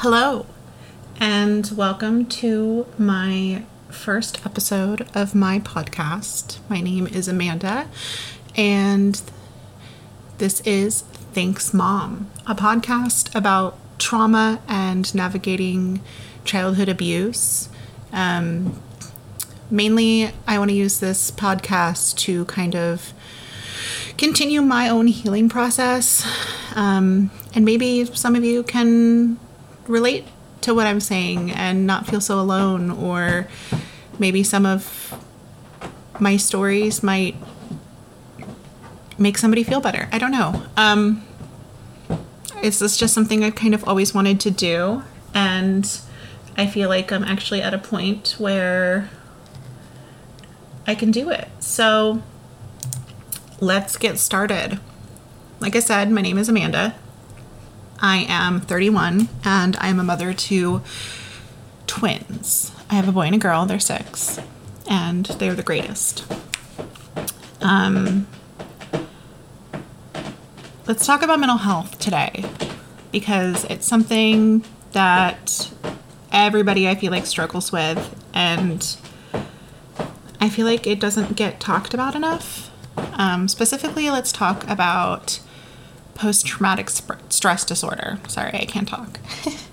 Hello, and welcome to my first episode of my podcast. My name is Amanda, and this is Thanks Mom, a podcast about trauma and navigating childhood abuse. Um, mainly, I want to use this podcast to kind of continue my own healing process. Um, and maybe some of you can relate to what I'm saying and not feel so alone, or maybe some of my stories might make somebody feel better. I don't know. Um, is this just something I've kind of always wanted to do? And I feel like I'm actually at a point where I can do it. So let's get started. Like I said, my name is Amanda. I am 31 and I am a mother to twins. I have a boy and a girl, they're six, and they're the greatest. Um, let's talk about mental health today because it's something that everybody I feel like struggles with, and I feel like it doesn't get talked about enough. Um, specifically, let's talk about post traumatic sp- stress disorder. Sorry, I can't talk.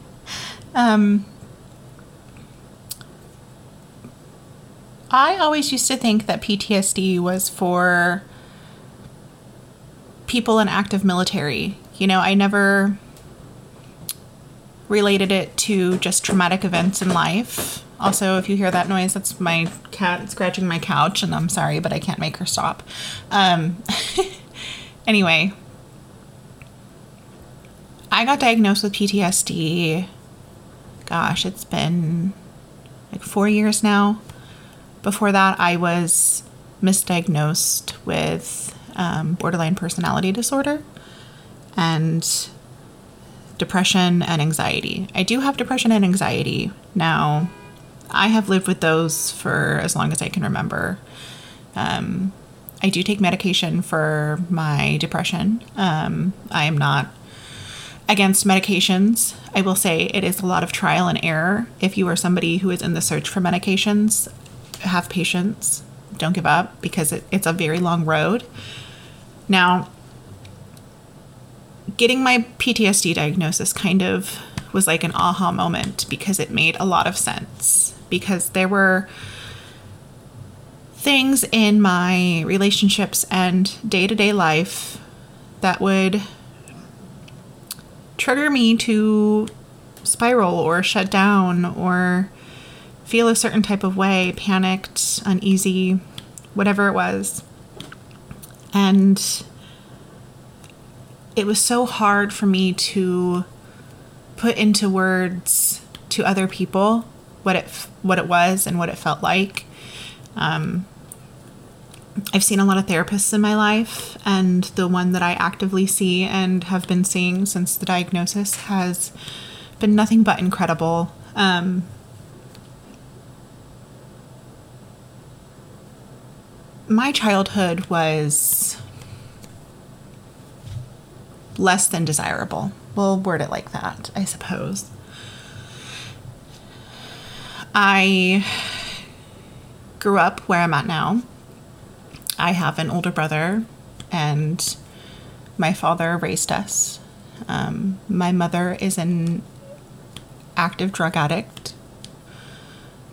um, I always used to think that PTSD was for people in active military. You know, I never related it to just traumatic events in life. Also, if you hear that noise, that's my cat scratching my couch, and I'm sorry, but I can't make her stop. Um, anyway, I got diagnosed with PTSD. Gosh, it's been like four years now. Before that, I was misdiagnosed with um, borderline personality disorder and depression and anxiety. I do have depression and anxiety now. I have lived with those for as long as I can remember. Um, I do take medication for my depression. Um, I am not against medications. I will say it is a lot of trial and error. If you are somebody who is in the search for medications, have patience. Don't give up because it, it's a very long road. Now, getting my PTSD diagnosis kind of was like an aha moment because it made a lot of sense. Because there were things in my relationships and day to day life that would trigger me to spiral or shut down or feel a certain type of way panicked, uneasy, whatever it was. And it was so hard for me to put into words to other people what it what it was and what it felt like. Um, I've seen a lot of therapists in my life, and the one that I actively see and have been seeing since the diagnosis has been nothing but incredible. Um, my childhood was less than desirable. We'll word it like that, I suppose. I grew up where I'm at now I have an older brother, and my father raised us. Um, my mother is an active drug addict.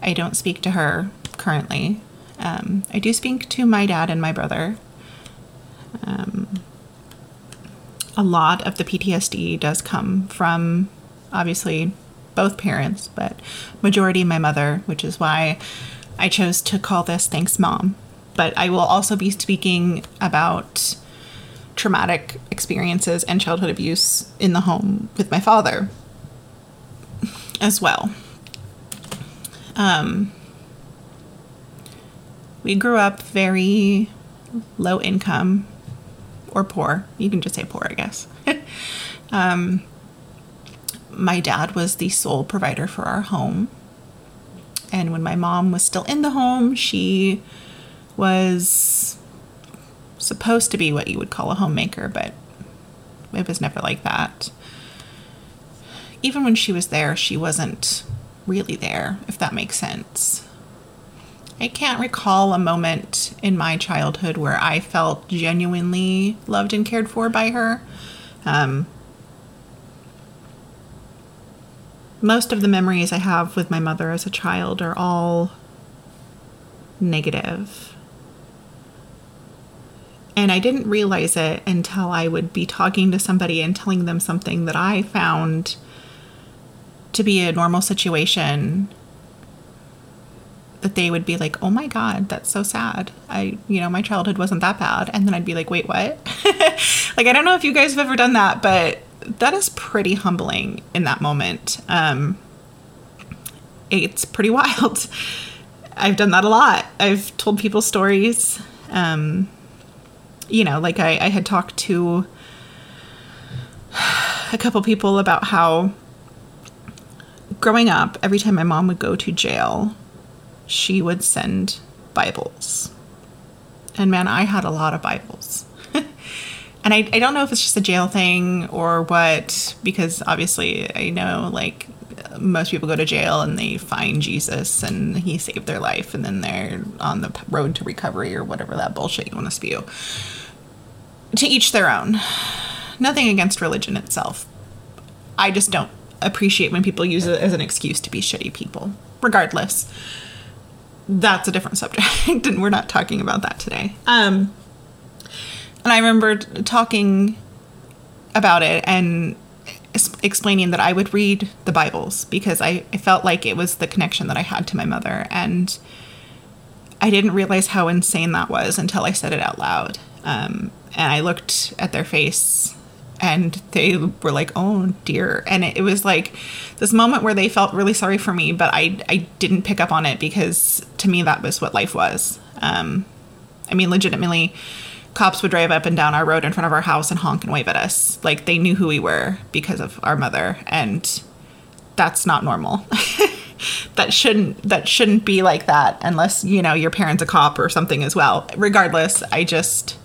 I don't speak to her currently. Um, I do speak to my dad and my brother. Um, a lot of the PTSD does come from obviously both parents, but majority my mother, which is why I chose to call this Thanks Mom but I will also be speaking about traumatic experiences and childhood abuse in the home with my father as well. Um, we grew up very low income or poor. You can just say poor, I guess. um, my dad was the sole provider for our home. And when my mom was still in the home, she was supposed to be what you would call a homemaker, but it was never like that. even when she was there, she wasn't really there, if that makes sense. I can't recall a moment in my childhood where I felt genuinely loved and cared for by her. Um, most of the memories I have with my mother as a child are all negative. And I didn't realize it until I would be talking to somebody and telling them something that I found to be a normal situation that they would be like, "Oh my god, that's so sad." I, you know, my childhood wasn't that bad, and then I'd be like, "Wait, what?" like I don't know if you guys have ever done that, but that is pretty humbling in that moment. Um, it's pretty wild. I've done that a lot. I've told people stories. Um, you know, like I, I had talked to a couple people about how growing up, every time my mom would go to jail, she would send Bibles. And man, I had a lot of Bibles. and I, I don't know if it's just a jail thing or what, because obviously I know like most people go to jail and they find Jesus and he saved their life and then they're on the road to recovery or whatever that bullshit you want to spew. To each their own. Nothing against religion itself. I just don't appreciate when people use it as an excuse to be shitty people. Regardless, that's a different subject, and we're not talking about that today. Um, and I remember talking about it and explaining that I would read the Bibles because I, I felt like it was the connection that I had to my mother. And I didn't realize how insane that was until I said it out loud. Um, and I looked at their face and they were like, "Oh dear," and it, it, was like this moment where they felt really sorry for me, but I I didn't pick up on it because to me that was what life was. Um, I mean, legitimately, cops would drive up and down our road in front of our house and honk and wave at us, like they knew who we were because of our mother, and that's not normal. that shouldn't that shouldn't be like that unless you know your parents a cop or something as well. Regardless, I just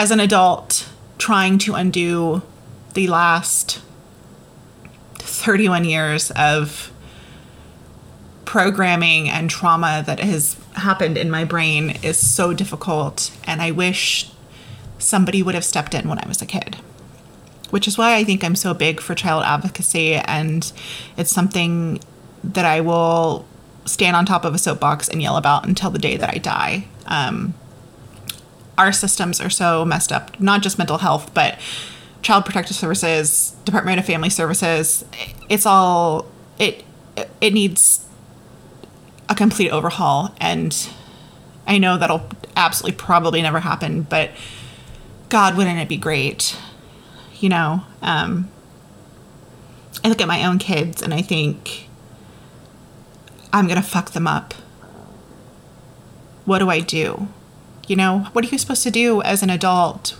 as an adult trying to undo the last 31 years of programming and trauma that has happened in my brain is so difficult. And I wish somebody would have stepped in when I was a kid, which is why I think I'm so big for child advocacy. And it's something that I will stand on top of a soapbox and yell about until the day that I die. Um, our systems are so messed up, not just mental health, but child protective services, Department of Family Services. It's all it it needs a complete overhaul and I know that'll absolutely probably never happen, but God, wouldn't it be great? You know, um, I look at my own kids and I think I'm going to fuck them up. What do I do? You know, what are you supposed to do as an adult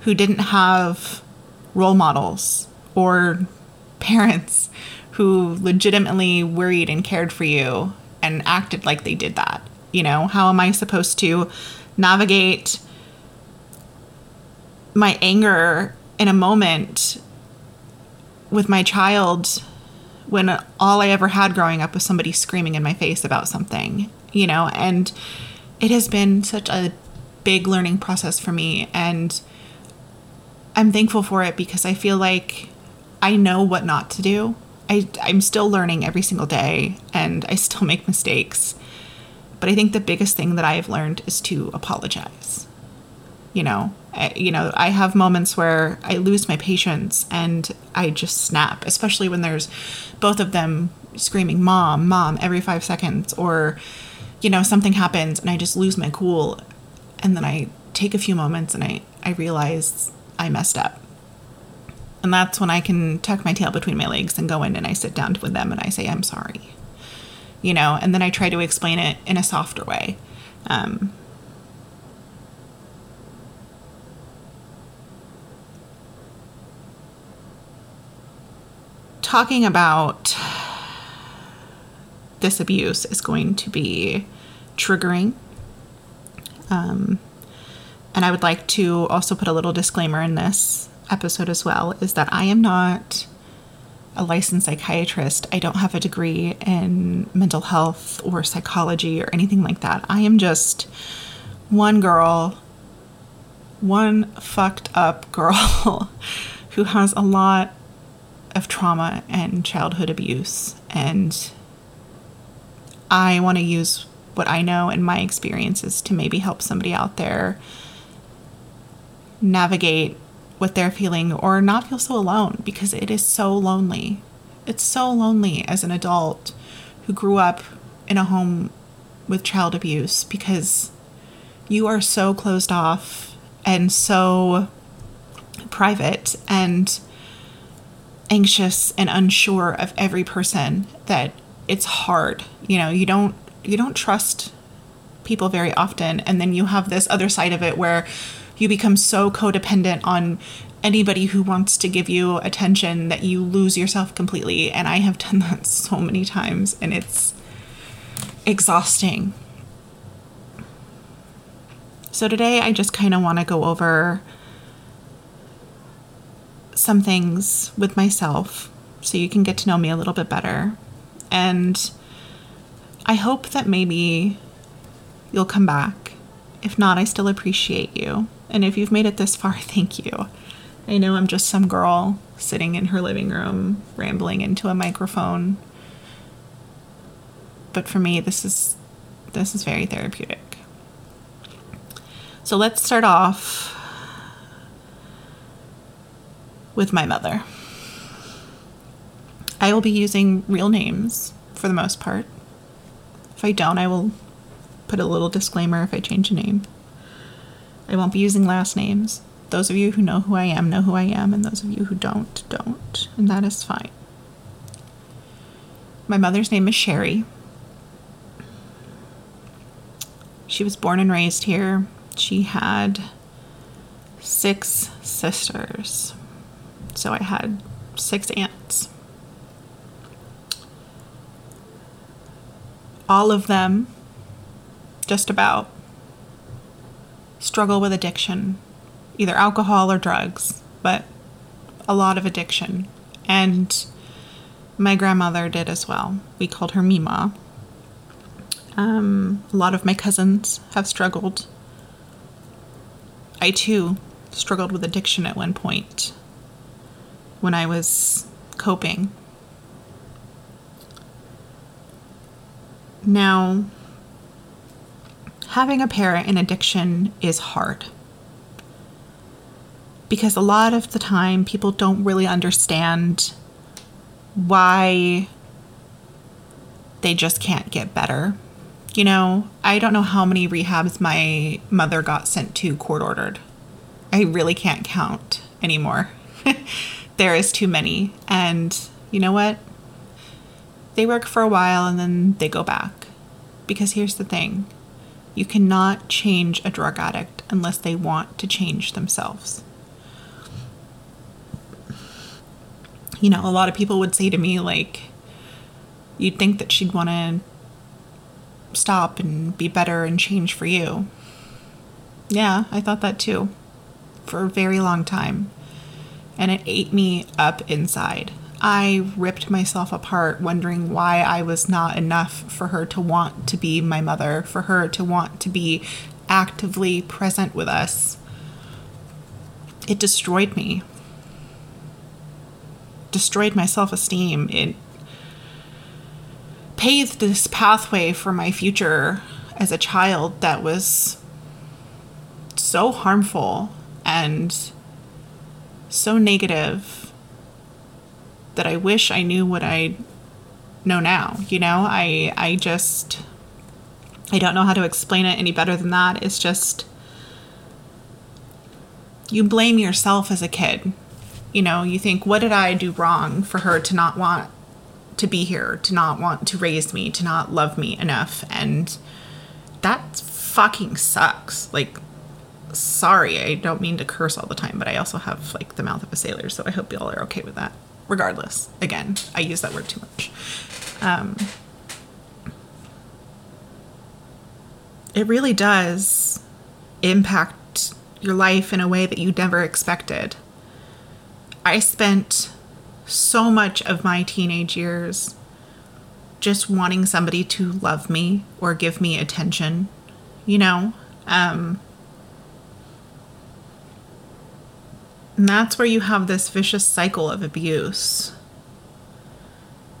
who didn't have role models or parents who legitimately worried and cared for you and acted like they did that? You know, how am I supposed to navigate my anger in a moment with my child when all I ever had growing up was somebody screaming in my face about something, you know? And it has been such a big learning process for me. And I'm thankful for it because I feel like I know what not to do. I, I'm still learning every single day and I still make mistakes. But I think the biggest thing that I've learned is to apologize. You know, I, you know, I have moments where I lose my patience and I just snap, especially when there's both of them screaming mom, mom every 5 seconds or you know, something happens and I just lose my cool and then I take a few moments and I, I realize I messed up. And that's when I can tuck my tail between my legs and go in and I sit down with them and I say, I'm sorry. You know, and then I try to explain it in a softer way. Um, talking about this abuse is going to be triggering um, and I would like to also put a little disclaimer in this episode as well is that I am not a licensed psychiatrist. I don't have a degree in mental health or psychology or anything like that. I am just one girl, one fucked up girl who has a lot of trauma and childhood abuse. And I want to use what I know and my experiences to maybe help somebody out there navigate what they're feeling or not feel so alone because it is so lonely. It's so lonely as an adult who grew up in a home with child abuse because you are so closed off and so private and anxious and unsure of every person that it's hard. You know, you don't you don't trust people very often and then you have this other side of it where you become so codependent on anybody who wants to give you attention that you lose yourself completely and I have done that so many times and it's exhausting. So today I just kind of want to go over some things with myself so you can get to know me a little bit better. And I hope that maybe you'll come back. If not, I still appreciate you. And if you've made it this far, thank you. I know I'm just some girl sitting in her living room rambling into a microphone. But for me, this is this is very therapeutic. So let's start off with my mother. I will be using real names for the most part. If I don't, I will put a little disclaimer if I change a name. I won't be using last names. Those of you who know who I am know who I am, and those of you who don't, don't. And that is fine. My mother's name is Sherry. She was born and raised here. She had six sisters. So I had six aunts. All of them, just about, struggle with addiction, either alcohol or drugs, but a lot of addiction. And my grandmother did as well. We called her Mima. Um, a lot of my cousins have struggled. I too struggled with addiction at one point when I was coping. Now, having a parent in addiction is hard because a lot of the time people don't really understand why they just can't get better. You know, I don't know how many rehabs my mother got sent to court ordered. I really can't count anymore. there is too many. And you know what? They work for a while and then they go back. Because here's the thing you cannot change a drug addict unless they want to change themselves. You know, a lot of people would say to me, like, you'd think that she'd want to stop and be better and change for you. Yeah, I thought that too. For a very long time and it ate me up inside. I ripped myself apart, wondering why I was not enough for her to want to be my mother, for her to want to be actively present with us. It destroyed me, destroyed my self esteem. It paved this pathway for my future as a child that was so harmful and so negative that I wish I knew what I know now. You know, I I just I don't know how to explain it any better than that. It's just you blame yourself as a kid. You know, you think, what did I do wrong for her to not want to be here, to not want to raise me, to not love me enough? And that fucking sucks. Like, sorry, I don't mean to curse all the time, but I also have like the mouth of a sailor, so I hope y'all are okay with that. Regardless, again, I use that word too much. Um, it really does impact your life in a way that you never expected. I spent so much of my teenage years just wanting somebody to love me or give me attention, you know? Um, and that's where you have this vicious cycle of abuse.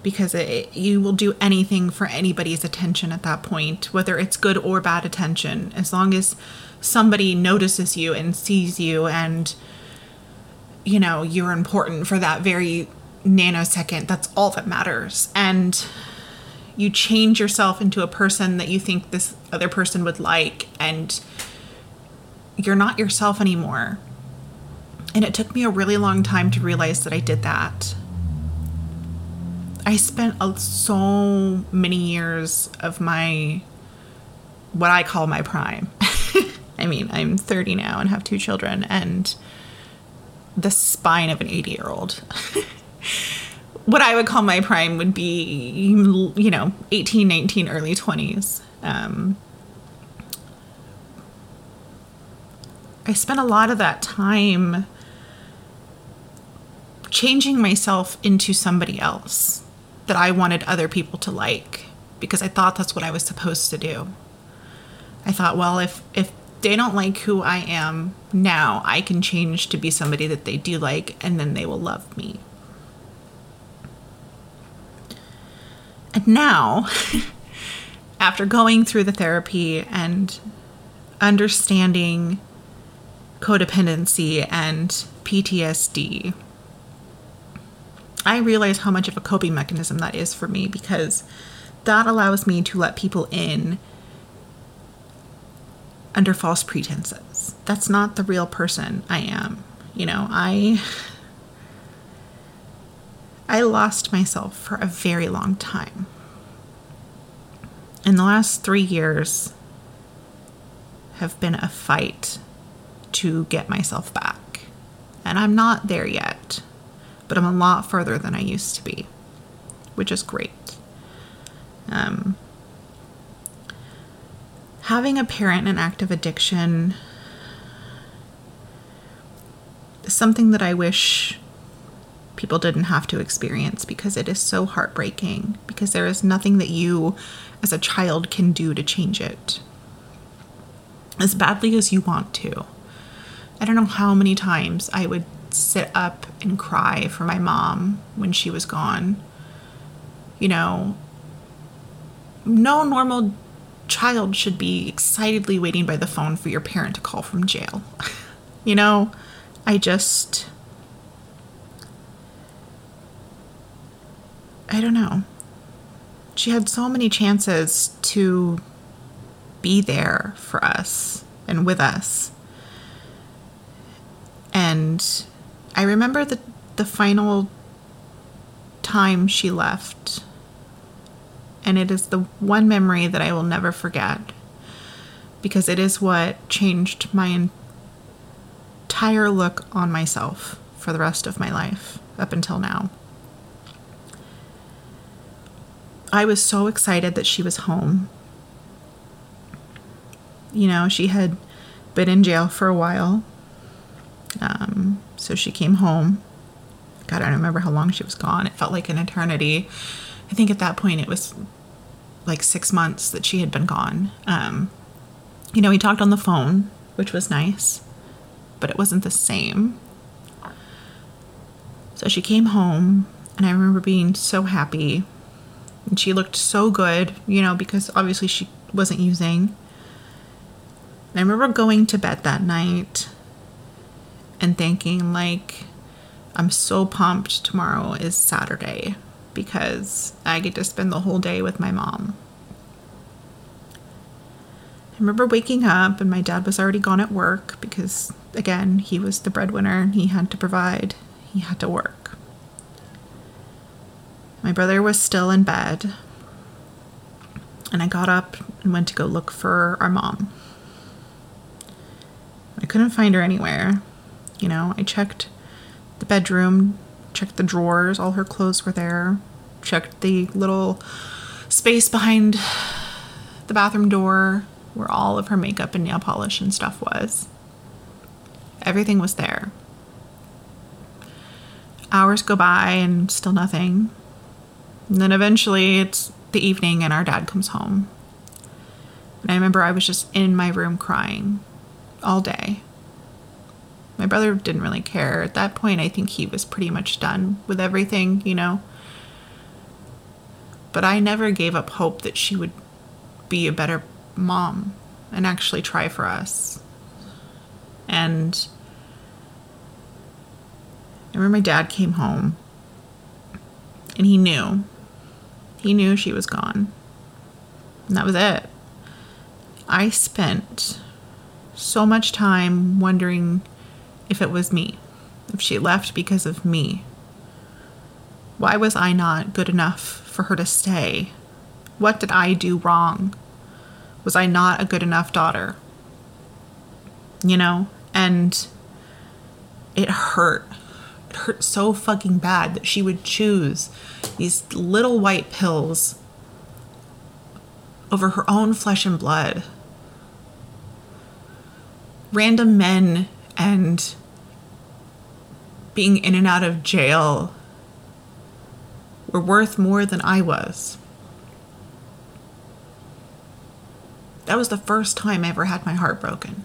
Because it, you will do anything for anybody's attention at that point, whether it's good or bad attention, as long as somebody notices you and sees you and you know you're important for that very nanosecond that's all that matters. And you change yourself into a person that you think this other person would like and you're not yourself anymore and it took me a really long time to realize that I did that I spent so many years of my what I call my prime I mean, I'm 30 now and have two children and the spine of an 80 year old. what I would call my prime would be, you know, 18, 19, early 20s. Um, I spent a lot of that time changing myself into somebody else that I wanted other people to like because I thought that's what I was supposed to do. I thought, well, if if they don't like who I am now, I can change to be somebody that they do like, and then they will love me. And now, after going through the therapy and understanding codependency and PTSD, I realize how much of a coping mechanism that is for me because that allows me to let people in under false pretenses. That's not the real person I am. You know, I I lost myself for a very long time. In the last 3 years have been a fight to get myself back. And I'm not there yet, but I'm a lot further than I used to be, which is great. Um, having a parent in active addiction is something that I wish people didn't have to experience because it is so heartbreaking because there is nothing that you as a child can do to change it as badly as you want to. I don't know how many times I would sit up and cry for my mom when she was gone. You know, no normal child should be excitedly waiting by the phone for your parent to call from jail. you know, I just. I don't know. She had so many chances to be there for us and with us. And I remember the the final time she left and it is the one memory that I will never forget because it is what changed my entire look on myself for the rest of my life up until now. I was so excited that she was home. You know, she had been in jail for a while. Um, so she came home. God, I don't remember how long she was gone. It felt like an eternity. I think at that point it was like six months that she had been gone. Um, you know, we talked on the phone, which was nice, but it wasn't the same. So she came home, and I remember being so happy. And she looked so good, you know, because obviously she wasn't using. And I remember going to bed that night and thinking, like, I'm so pumped tomorrow is Saturday because I get to spend the whole day with my mom. I remember waking up and my dad was already gone at work because, again, he was the breadwinner and he had to provide, he had to work. My brother was still in bed, and I got up and went to go look for our mom. I couldn't find her anywhere. You know, I checked the bedroom checked the drawers, all her clothes were there, checked the little space behind the bathroom door where all of her makeup and nail polish and stuff was. Everything was there. hours go by and still nothing. And then eventually it's the evening and our dad comes home. And I remember I was just in my room crying all day. My brother didn't really care. At that point, I think he was pretty much done with everything, you know. But I never gave up hope that she would be a better mom and actually try for us. And I remember my dad came home and he knew. He knew she was gone. And that was it. I spent so much time wondering if it was me, if she left because of me. Why was I not good enough for her to stay? What did I do wrong? Was I not a good enough daughter? You know? And it hurt. It hurt so fucking bad that she would choose these little white pills over her own flesh and blood. Random men and being in and out of jail were worth more than I was. That was the first time I ever had my heart broken.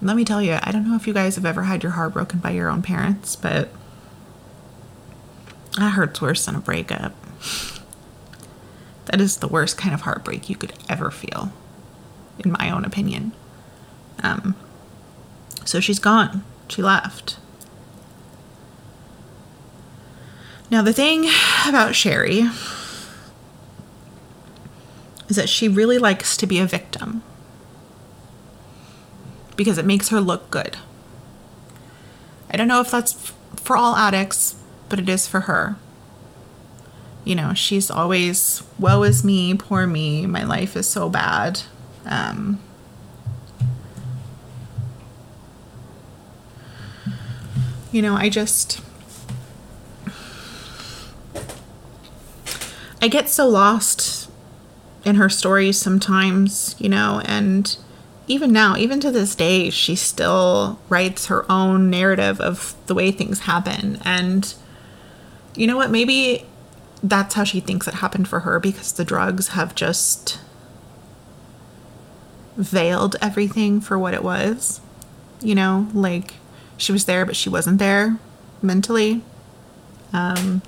Let me tell you, I don't know if you guys have ever had your heart broken by your own parents, but that hurts worse than a breakup. That is the worst kind of heartbreak you could ever feel, in my own opinion. Um, so she's gone. She left. Now, the thing about Sherry is that she really likes to be a victim because it makes her look good. I don't know if that's for all addicts, but it is for her. You know, she's always, woe is me, poor me, my life is so bad. Um, you know, I just. I get so lost in her stories sometimes, you know, and even now, even to this day, she still writes her own narrative of the way things happen. And you know what? Maybe that's how she thinks it happened for her because the drugs have just veiled everything for what it was. You know, like she was there, but she wasn't there mentally. Um,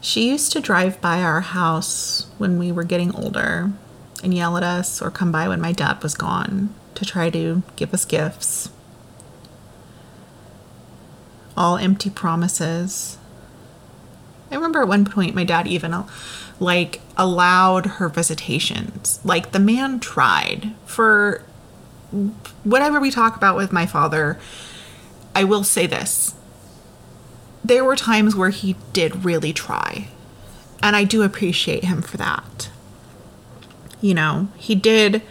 she used to drive by our house when we were getting older and yell at us or come by when my dad was gone to try to give us gifts. All empty promises. I remember at one point my dad even like allowed her visitations. Like the man tried for whatever we talk about with my father. I will say this. There were times where he did really try. And I do appreciate him for that. You know, he did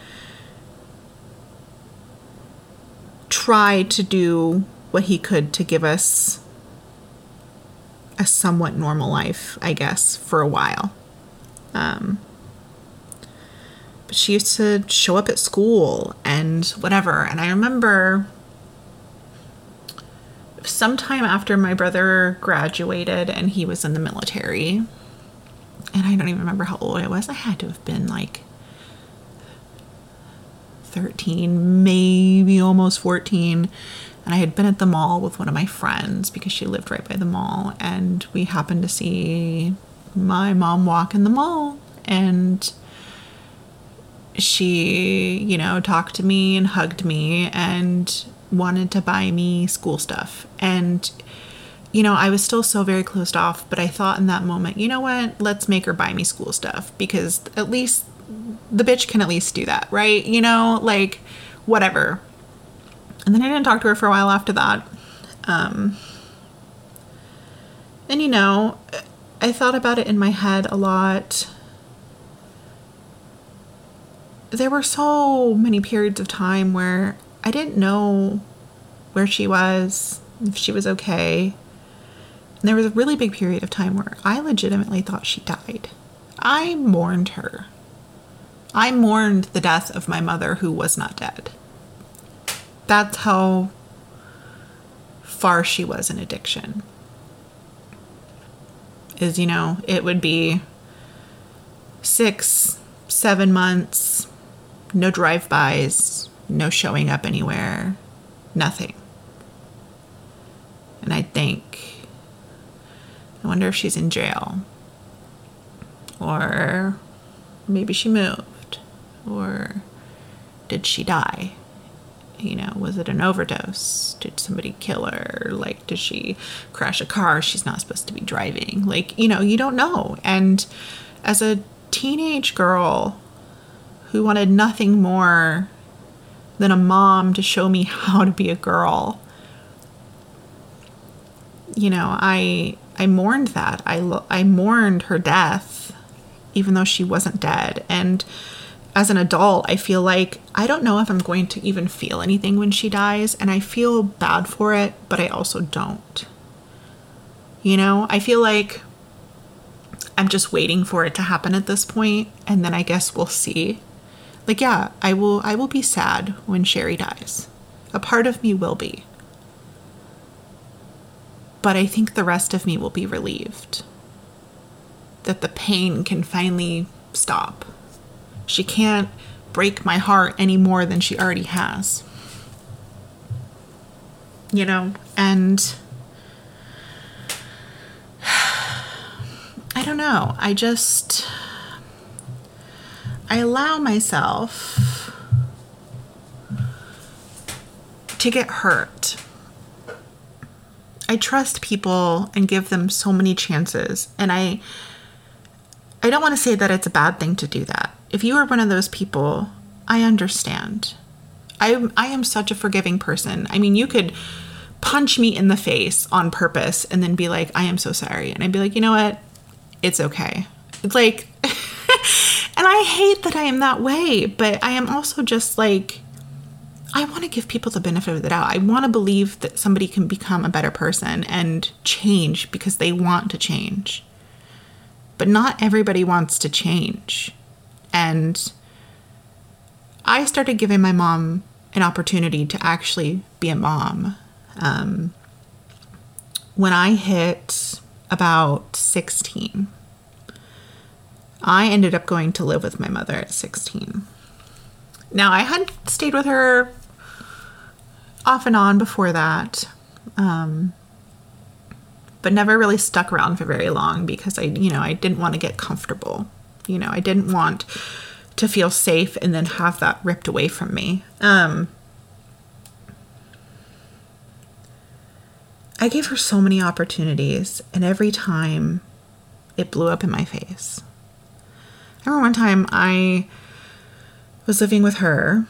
try to do what he could to give us a somewhat normal life, I guess, for a while. Um, but she used to show up at school and whatever. And I remember sometime after my brother graduated and he was in the military, and I don't even remember how old I was. I had to have been like 13, maybe almost 14. And I had been at the mall with one of my friends because she lived right by the mall. And we happened to see my mom walk in the mall. And she, you know, talked to me and hugged me and wanted to buy me school stuff. And, you know, I was still so very closed off, but I thought in that moment, you know what? Let's make her buy me school stuff because at least the bitch can at least do that, right? You know, like whatever. And then I didn't talk to her for a while after that. Um, and you know, I thought about it in my head a lot. There were so many periods of time where I didn't know where she was, if she was okay. And there was a really big period of time where I legitimately thought she died. I mourned her. I mourned the death of my mother who was not dead. That's how far she was in addiction. Is, you know, it would be six, seven months, no drive bys, no showing up anywhere, nothing. And I think, I wonder if she's in jail. Or maybe she moved. Or did she die? You know, was it an overdose? Did somebody kill her? Like, did she crash a car she's not supposed to be driving? Like, you know, you don't know. And as a teenage girl who wanted nothing more than a mom to show me how to be a girl, you know, I I mourned that. I I mourned her death even though she wasn't dead. And as an adult, I feel like I don't know if I'm going to even feel anything when she dies, and I feel bad for it, but I also don't. You know, I feel like I'm just waiting for it to happen at this point, and then I guess we'll see. Like, yeah, I will I will be sad when Sherry dies. A part of me will be. But I think the rest of me will be relieved that the pain can finally stop. She can't break my heart any more than she already has. You know, and I don't know. I just I allow myself to get hurt. I trust people and give them so many chances and I I don't want to say that it's a bad thing to do that. If you are one of those people, I understand. I I am such a forgiving person. I mean, you could punch me in the face on purpose and then be like, "I am so sorry." And I'd be like, "You know what? It's okay." It's like and I hate that I am that way, but I am also just like I want to give people the benefit of the doubt. I want to believe that somebody can become a better person and change because they want to change. But not everybody wants to change. And I started giving my mom an opportunity to actually be a mom. Um, when I hit about 16, I ended up going to live with my mother at 16. Now, I had stayed with her off and on before that. Um, but never really stuck around for very long because I, you know, I didn't want to get comfortable. You know, I didn't want to feel safe and then have that ripped away from me. Um, I gave her so many opportunities, and every time it blew up in my face. I remember one time I was living with her,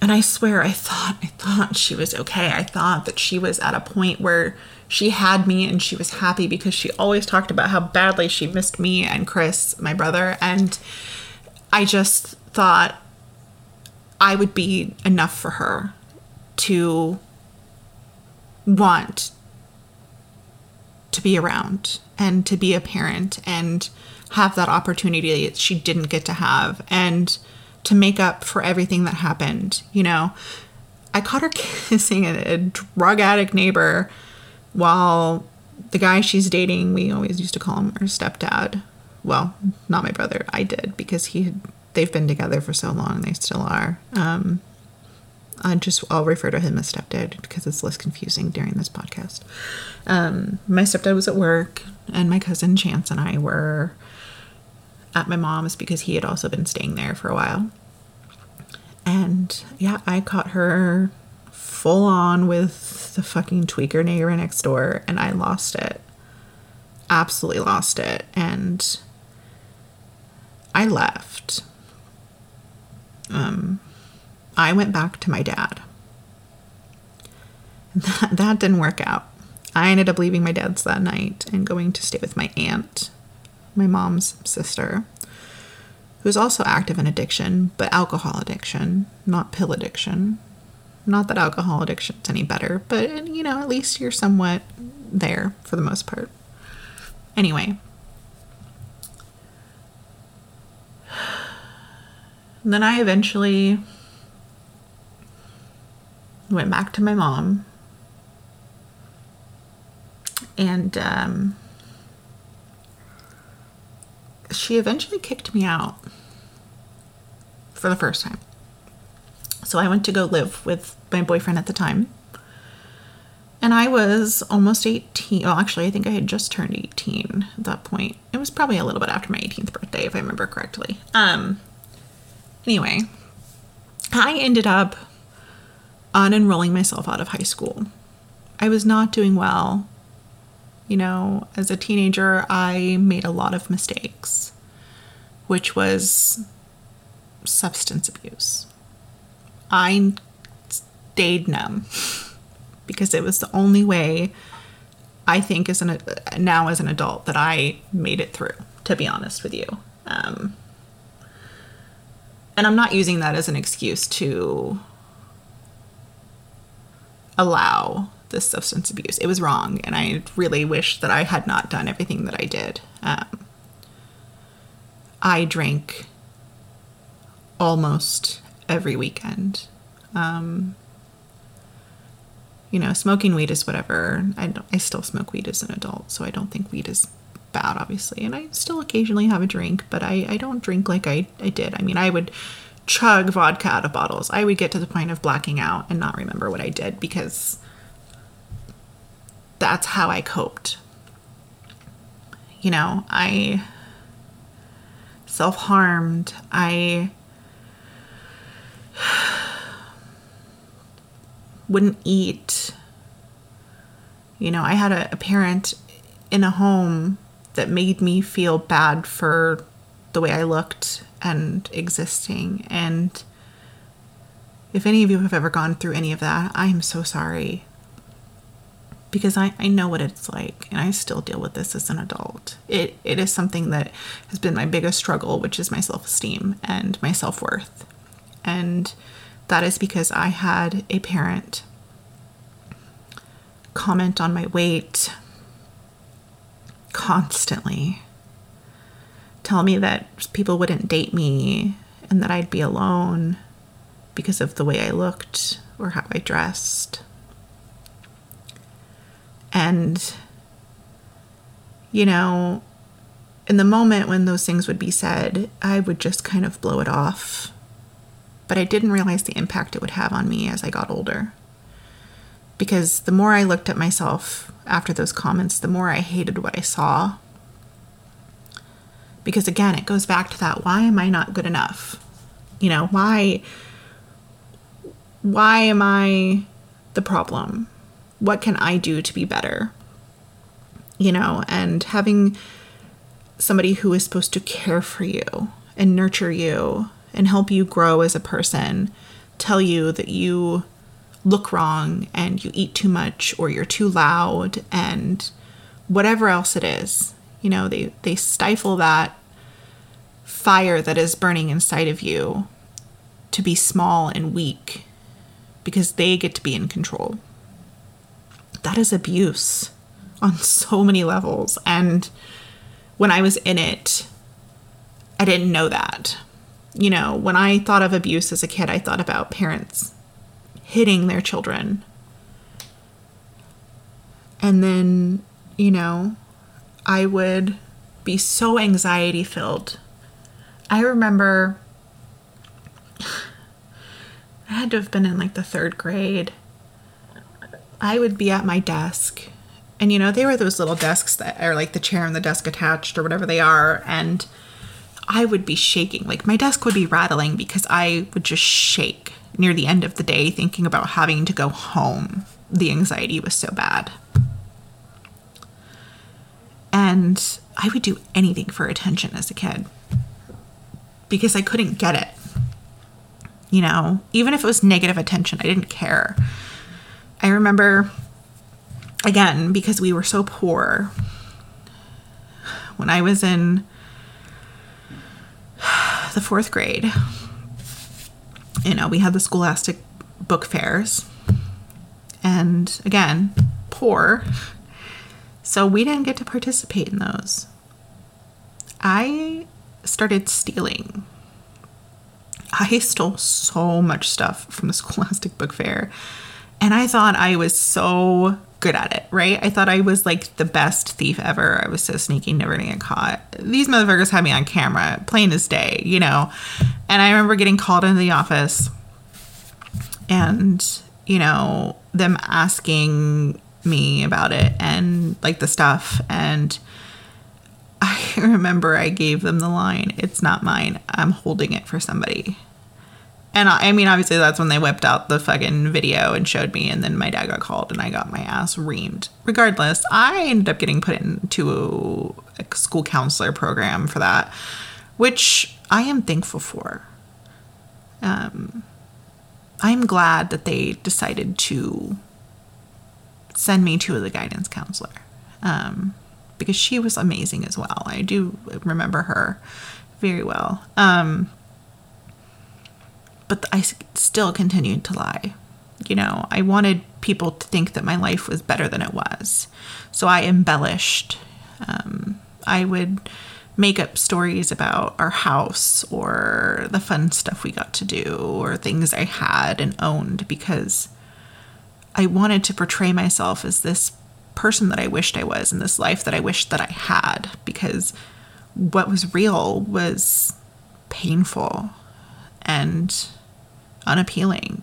and I swear I thought I thought she was okay. I thought that she was at a point where she had me and she was happy because she always talked about how badly she missed me and Chris, my brother. And I just thought I would be enough for her to want to be around and to be a parent and have that opportunity that she didn't get to have and to make up for everything that happened. You know, I caught her kissing a, drug addict neighbor while the guy she's dating, we always used to call him her stepdad. Well, not my brother. I did because he had, they've been together for so long. They still are. Um, I just I'll refer to him as stepdad because it's less confusing during this podcast. Um, my stepdad was at work, and my cousin Chance and I were at my mom's because he had also been staying there for a while. And yeah, I caught her full on with the fucking tweaker neighbor next door and I lost it. Absolutely lost it. And I left. Um, I went back to my dad. That, that didn't work out. I ended up leaving my dad's that night and going to stay with my aunt, my mom's sister, who's also active in addiction, but alcohol addiction, not pill addiction. Not that alcohol addiction's any better, but you know, at least you're somewhat there for the most part. Anyway, And then I eventually went back to my mom. And um, she eventually kicked me out for the first time. So I went to go live with my boyfriend at the time. And I was almost 18. Well, actually, I think I had just turned 18 at that point. It was probably a little bit after my 18th birthday, if I remember correctly. Um, anyway, I ended up unenrolling myself out of high school. I was not doing well. You know, as a teenager, I made a lot of mistakes, which was substance abuse. I stayed numb because it was the only way I think as an now as an adult that I made it through. To be honest with you, um, and I'm not using that as an excuse to allow this substance abuse. It was wrong, and I really wish that I had not done everything that I did. Um, I drank almost every weekend. Um, you know, smoking weed is whatever. I, I still smoke weed as an adult, so I don't think weed is bad, obviously. And I still occasionally have a drink, but I, I don't drink like I, I did. I mean, I would chug vodka out of bottles. I would get to the point of blacking out and not remember what I did because that's how I coped. You know, I self harmed. I wouldn't eat. You know, I had a, a, parent in a home that made me feel bad for the way I looked and existing. And if any of you have ever gone through any of that, I am so sorry. Because I, I know what it's like, and I still deal with this as an adult. It, it is something that has been my biggest struggle, which is my self esteem and my self worth. And that is because I had a parent comment on my weight constantly, tell me that people wouldn't date me and that I'd be alone because of the way I looked or how I dressed. And, you know, in the moment when those things would be said, I would just kind of blow it off but I didn't realize the impact it would have on me as I got older. Because the more I looked at myself after those comments, the more I hated what I saw. Because again, it goes back to that why am I not good enough? You know, why why am I the problem? What can I do to be better? You know, and having somebody who is supposed to care for you and nurture you and help you grow as a person tell you that you look wrong and you eat too much or you're too loud and whatever else it is. You know, they, they stifle that fire that is burning inside of you to be small and weak because they get to be in control. That is abuse on so many levels. And when I was in it, I didn't know that you know, when I thought of abuse as a kid, I thought about parents hitting their children. And then, you know, I would be so anxiety filled. I remember I had to have been in like the third grade. I would be at my desk, and you know, they were those little desks that are like the chair and the desk attached or whatever they are. And I would be shaking. Like my desk would be rattling because I would just shake near the end of the day thinking about having to go home. The anxiety was so bad. And I would do anything for attention as a kid because I couldn't get it. You know, even if it was negative attention, I didn't care. I remember, again, because we were so poor, when I was in the fourth grade, you know, we had the scholastic book fairs. And again, poor. So we didn't get to participate in those. I started stealing. I stole so much stuff from the Scholastic Book Fair. And I thought I was so good at it, right? I thought I was like the best thief ever. I was so sneaky, never gonna get caught. These motherfuckers had me on camera, plain as day, you know. And I remember getting called into the office and, you know, them asking me about it and like the stuff. And I remember I gave them the line, it's not mine. I'm holding it for somebody. And I, I mean, obviously, that's when they whipped out the fucking video and showed me, and then my dad got called, and I got my ass reamed. Regardless, I ended up getting put into a school counselor program for that, which I am thankful for. Um, I'm glad that they decided to send me to the guidance counselor um, because she was amazing as well. I do remember her very well. Um, but I still continued to lie. You know, I wanted people to think that my life was better than it was. So I embellished. Um, I would make up stories about our house or the fun stuff we got to do or things I had and owned because I wanted to portray myself as this person that I wished I was and this life that I wished that I had because what was real was painful and unappealing.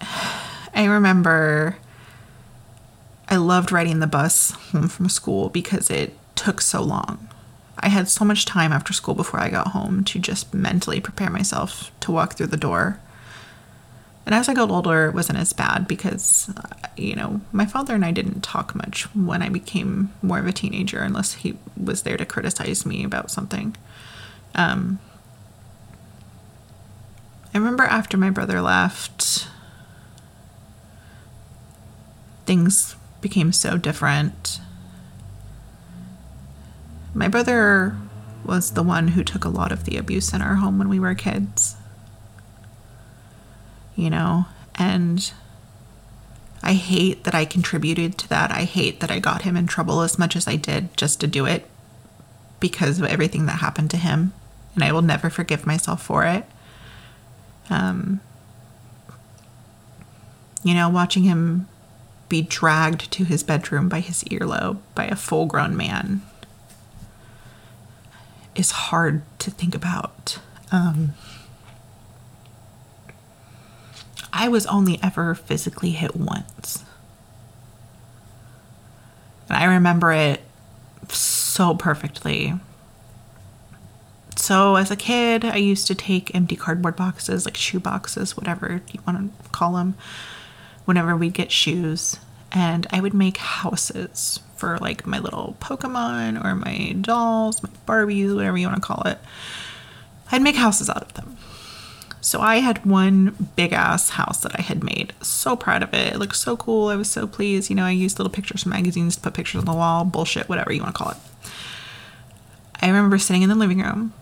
I remember I loved riding the bus home from school because it took so long. I had so much time after school before I got home to just mentally prepare myself to walk through the door. And as I got older, it wasn't as bad because, uh, you know, my father and I didn't talk much when I became more of a teenager unless he was there to criticize me about something. Um, I remember after my brother left, things became so different. My brother was the one who took a lot of the abuse in our home when we were kids. You know, and I hate that I contributed to that. I hate that I got him in trouble as much as I did just to do it because of everything that happened to him and I will never forgive myself for it. Um, you know, watching him be dragged to his bedroom by his earlobe by a full grown man is hard to think about. Um, I was only ever physically hit once. And I remember it so perfectly so as a kid, I used to take empty cardboard boxes, like shoe boxes, whatever you want to call them, whenever we'd get shoes. And I would make houses for like my little Pokemon or my dolls, my Barbies, whatever you want to call it. I'd make houses out of them. So I had one big ass house that I had made. So proud of it. It looked so cool. I was so pleased. You know, I used little pictures from magazines to put pictures on the wall, bullshit, whatever you want to call it. I remember sitting in the living room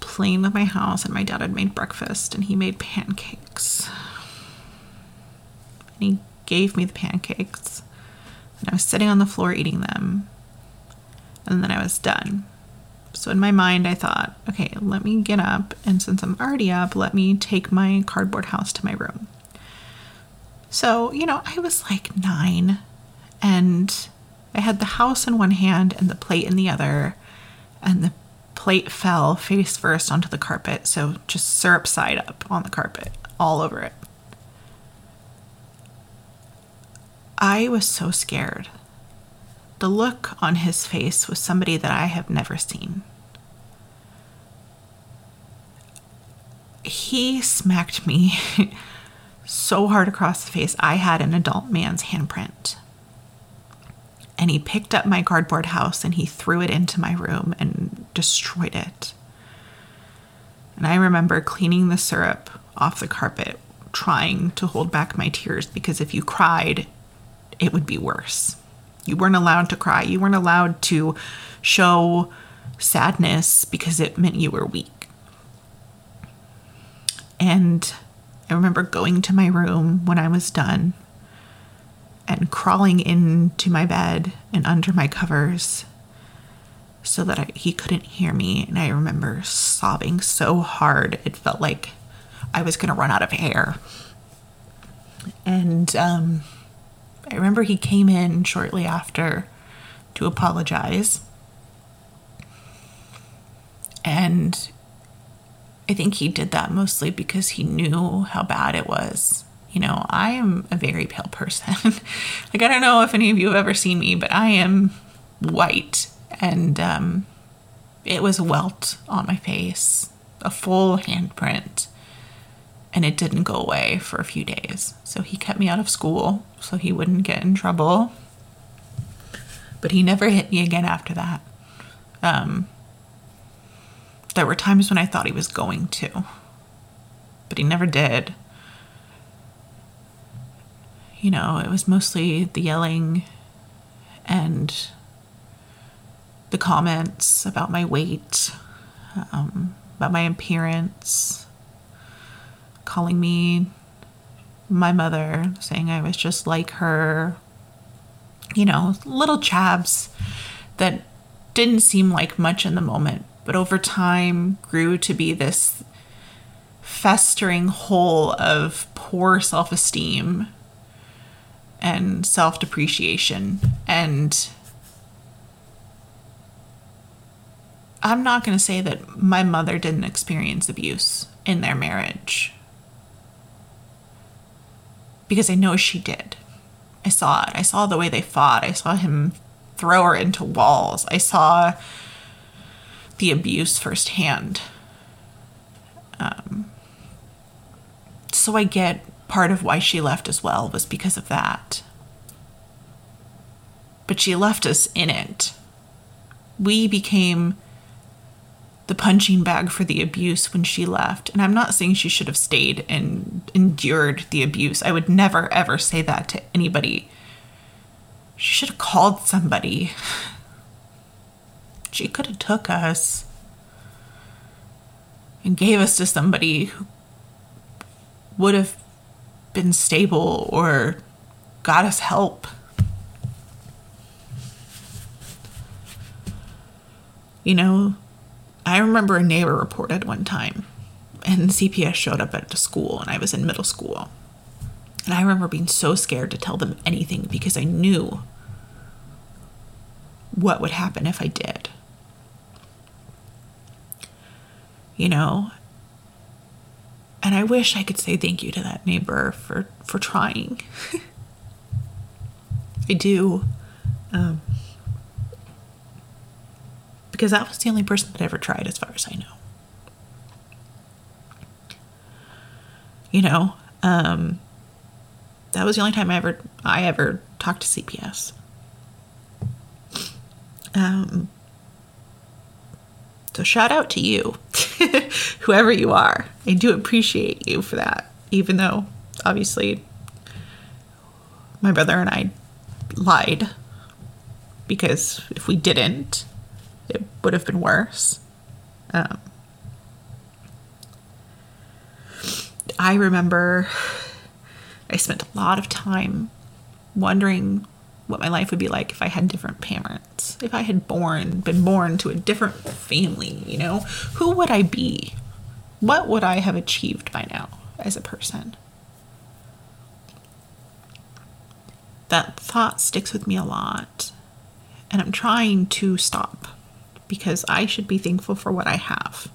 playing with my house, and my dad had made breakfast, and he made pancakes. And he gave me the pancakes, and I was sitting on the floor eating them, and then I was done. So in my mind, I thought, okay, let me get up, and since I'm already up, let me take my cardboard house to my room. So, you know, I was like nine, and I had the house in one hand and the plate in the other, and the plate fell face first onto the carpet, so just syrup side up on the carpet, all over it. I was so scared. The look on his face was somebody that I have never seen. He smacked me so hard across the face, I had an adult man's handprint and he picked up my cardboard house and he threw it into my room and destroyed it. And I remember cleaning the syrup off the carpet, trying to hold back my tears because if you cried, it would be worse. You weren't allowed to cry. You weren't allowed to show sadness because it meant you were weak. And I remember going to my room when I was done and crawling into my bed and under my covers so that I, he couldn't hear me. And I remember sobbing so hard, it felt like I was going to run out of air. And um, I remember he came in shortly after to apologize. And I think he did that mostly because he knew how bad it was. You know, I am a very pale person. like, I don't know if any of you have ever seen me, but I am white. And um, it was a welt on my face, a full handprint. And it didn't go away for a few days. So he kept me out of school so he wouldn't get in trouble. But he never hit me again after that. Um, there were times when I thought he was going to, but he never did. You know, it was mostly the yelling and the comments about my weight, um, about my appearance, calling me my mother, saying I was just like her. You know, little jabs that didn't seem like much in the moment, but over time grew to be this festering hole of poor self esteem and self depreciation. And I'm not going to say that my mother didn't experience abuse in their marriage because I know she did. I saw it. I saw the way they fought. I saw him throw her into walls. I saw the abuse firsthand. Um, so I get part of why she left as well was because of that. But she left us in it. We became the punching bag for the abuse when she left. And I'm not saying she should have stayed and endured the abuse. I would never, ever say that to anybody. She should have called somebody. She could have took us and gave us to somebody who would have been stable or got us help. You know, I remember a neighbor reported one time, and CPS showed up at the school, and I was in middle school. And I remember being so scared to tell them anything because I knew what would happen if I did. You know? And i wish i could say thank you to that neighbor for for trying. I do. Um, because that was the only person that ever tried as far as i know. You know? Um, that was the only time i ever i ever talked to cps um, so shout out to you, whoever you are. I do appreciate you for that, even though obviously my brother and I lied because if we didn't, it would have been worse. Um, I remember I spent a lot of time wondering what my life would be like if I had different parents. If I had born been born to a different family, you know, who would I be? What would I have achieved by now as a person? That thought sticks with me a lot. And I'm trying to stop because I should be thankful for what I have.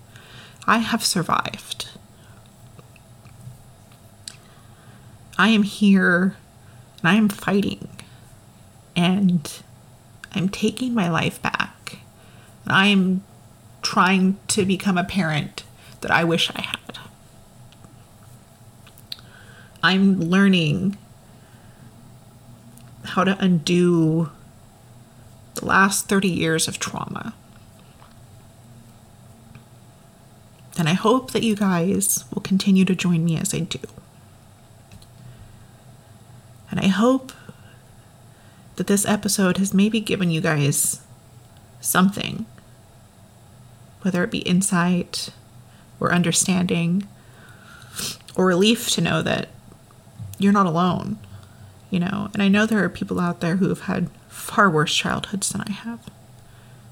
I have survived. I am here and I am fighting and I'm taking my life back. I am trying to become a parent that I wish I had. I'm learning how to undo the last 30 years of trauma. And I hope that you guys will continue to join me as I do. And I hope that this episode has maybe given you guys something, whether it be insight or understanding or relief to know that you're not alone, you know. And I know there are people out there who have had far worse childhoods than I have.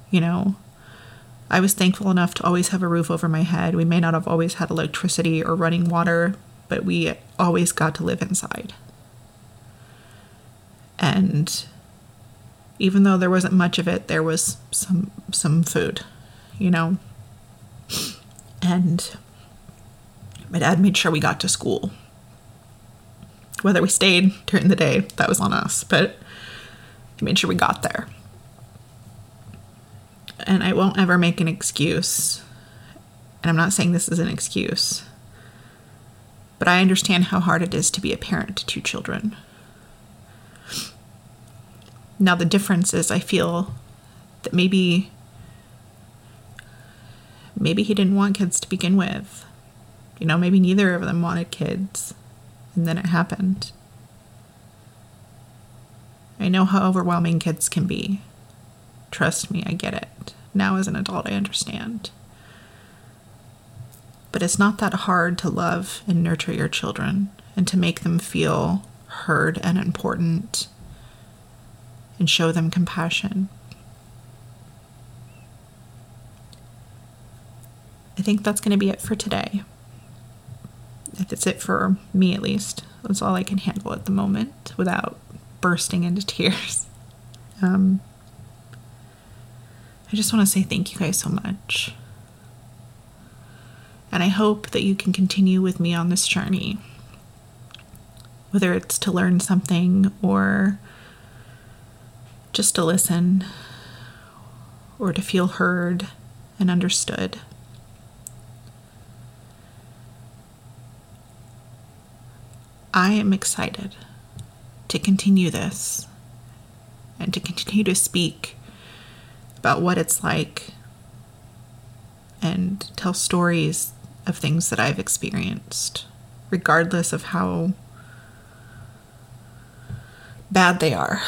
You know, I was thankful enough to always have a roof over my head. We may not have always had electricity or running water, but we always got to live inside. And even though there wasn't much of it, there was some some food, you know. And my dad made sure we got to school. Whether we stayed during the day, that was on us, but he made sure we got there. And I won't ever make an excuse. And I'm not saying this is an excuse. But I understand how hard it is to be a parent to two children. Now, the difference is I feel that maybe maybe he didn't want kids to begin with. You know, maybe neither of them wanted kids. And then it happened. I know how overwhelming kids can be. Trust me, I get it. Now, as an adult, I understand. But it's not that hard to love and nurture your children and to make them feel heard and important and show them compassion. I think that's going to be it for today. That's it for me, at least. That's all I can handle at the moment without bursting into tears. Um, I just want to say thank you guys so much. And I hope that you can continue with me on this journey, whether it's to learn something or just to listen or to feel heard and understood. I am excited to continue this and to continue to speak about what it's like and tell stories of things that I've experienced, regardless of how bad they are,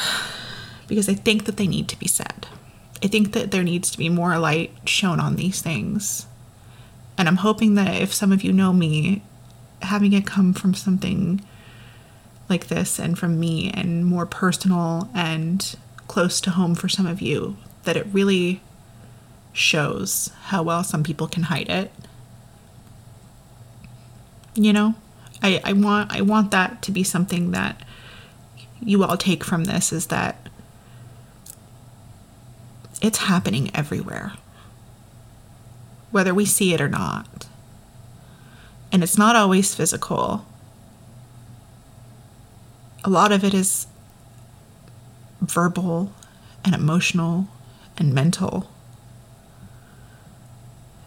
because I think that they need to be said. I think that there needs to be more light shown on these things. And I'm hoping that if some of you know me, having it come from something like this and from me and more personal and close to home for some of you, that it really shows how well some people can hide it. You know, I, I want I want that to be something that you all take from this is that it's happening everywhere, whether we see it or not. And it's not always physical. A lot of it is verbal and emotional and mental.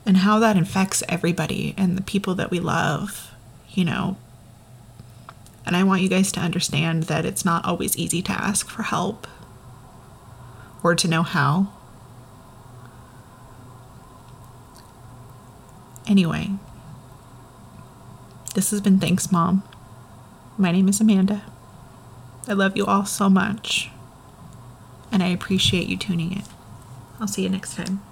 And how that infects everybody and the people that we love, you know. And I want you guys to understand that it's not always easy to ask for help or to know how. Anyway, this has been Thanks, Mom. My name is Amanda. I love you all so much, and I appreciate you tuning in. I'll see you next time.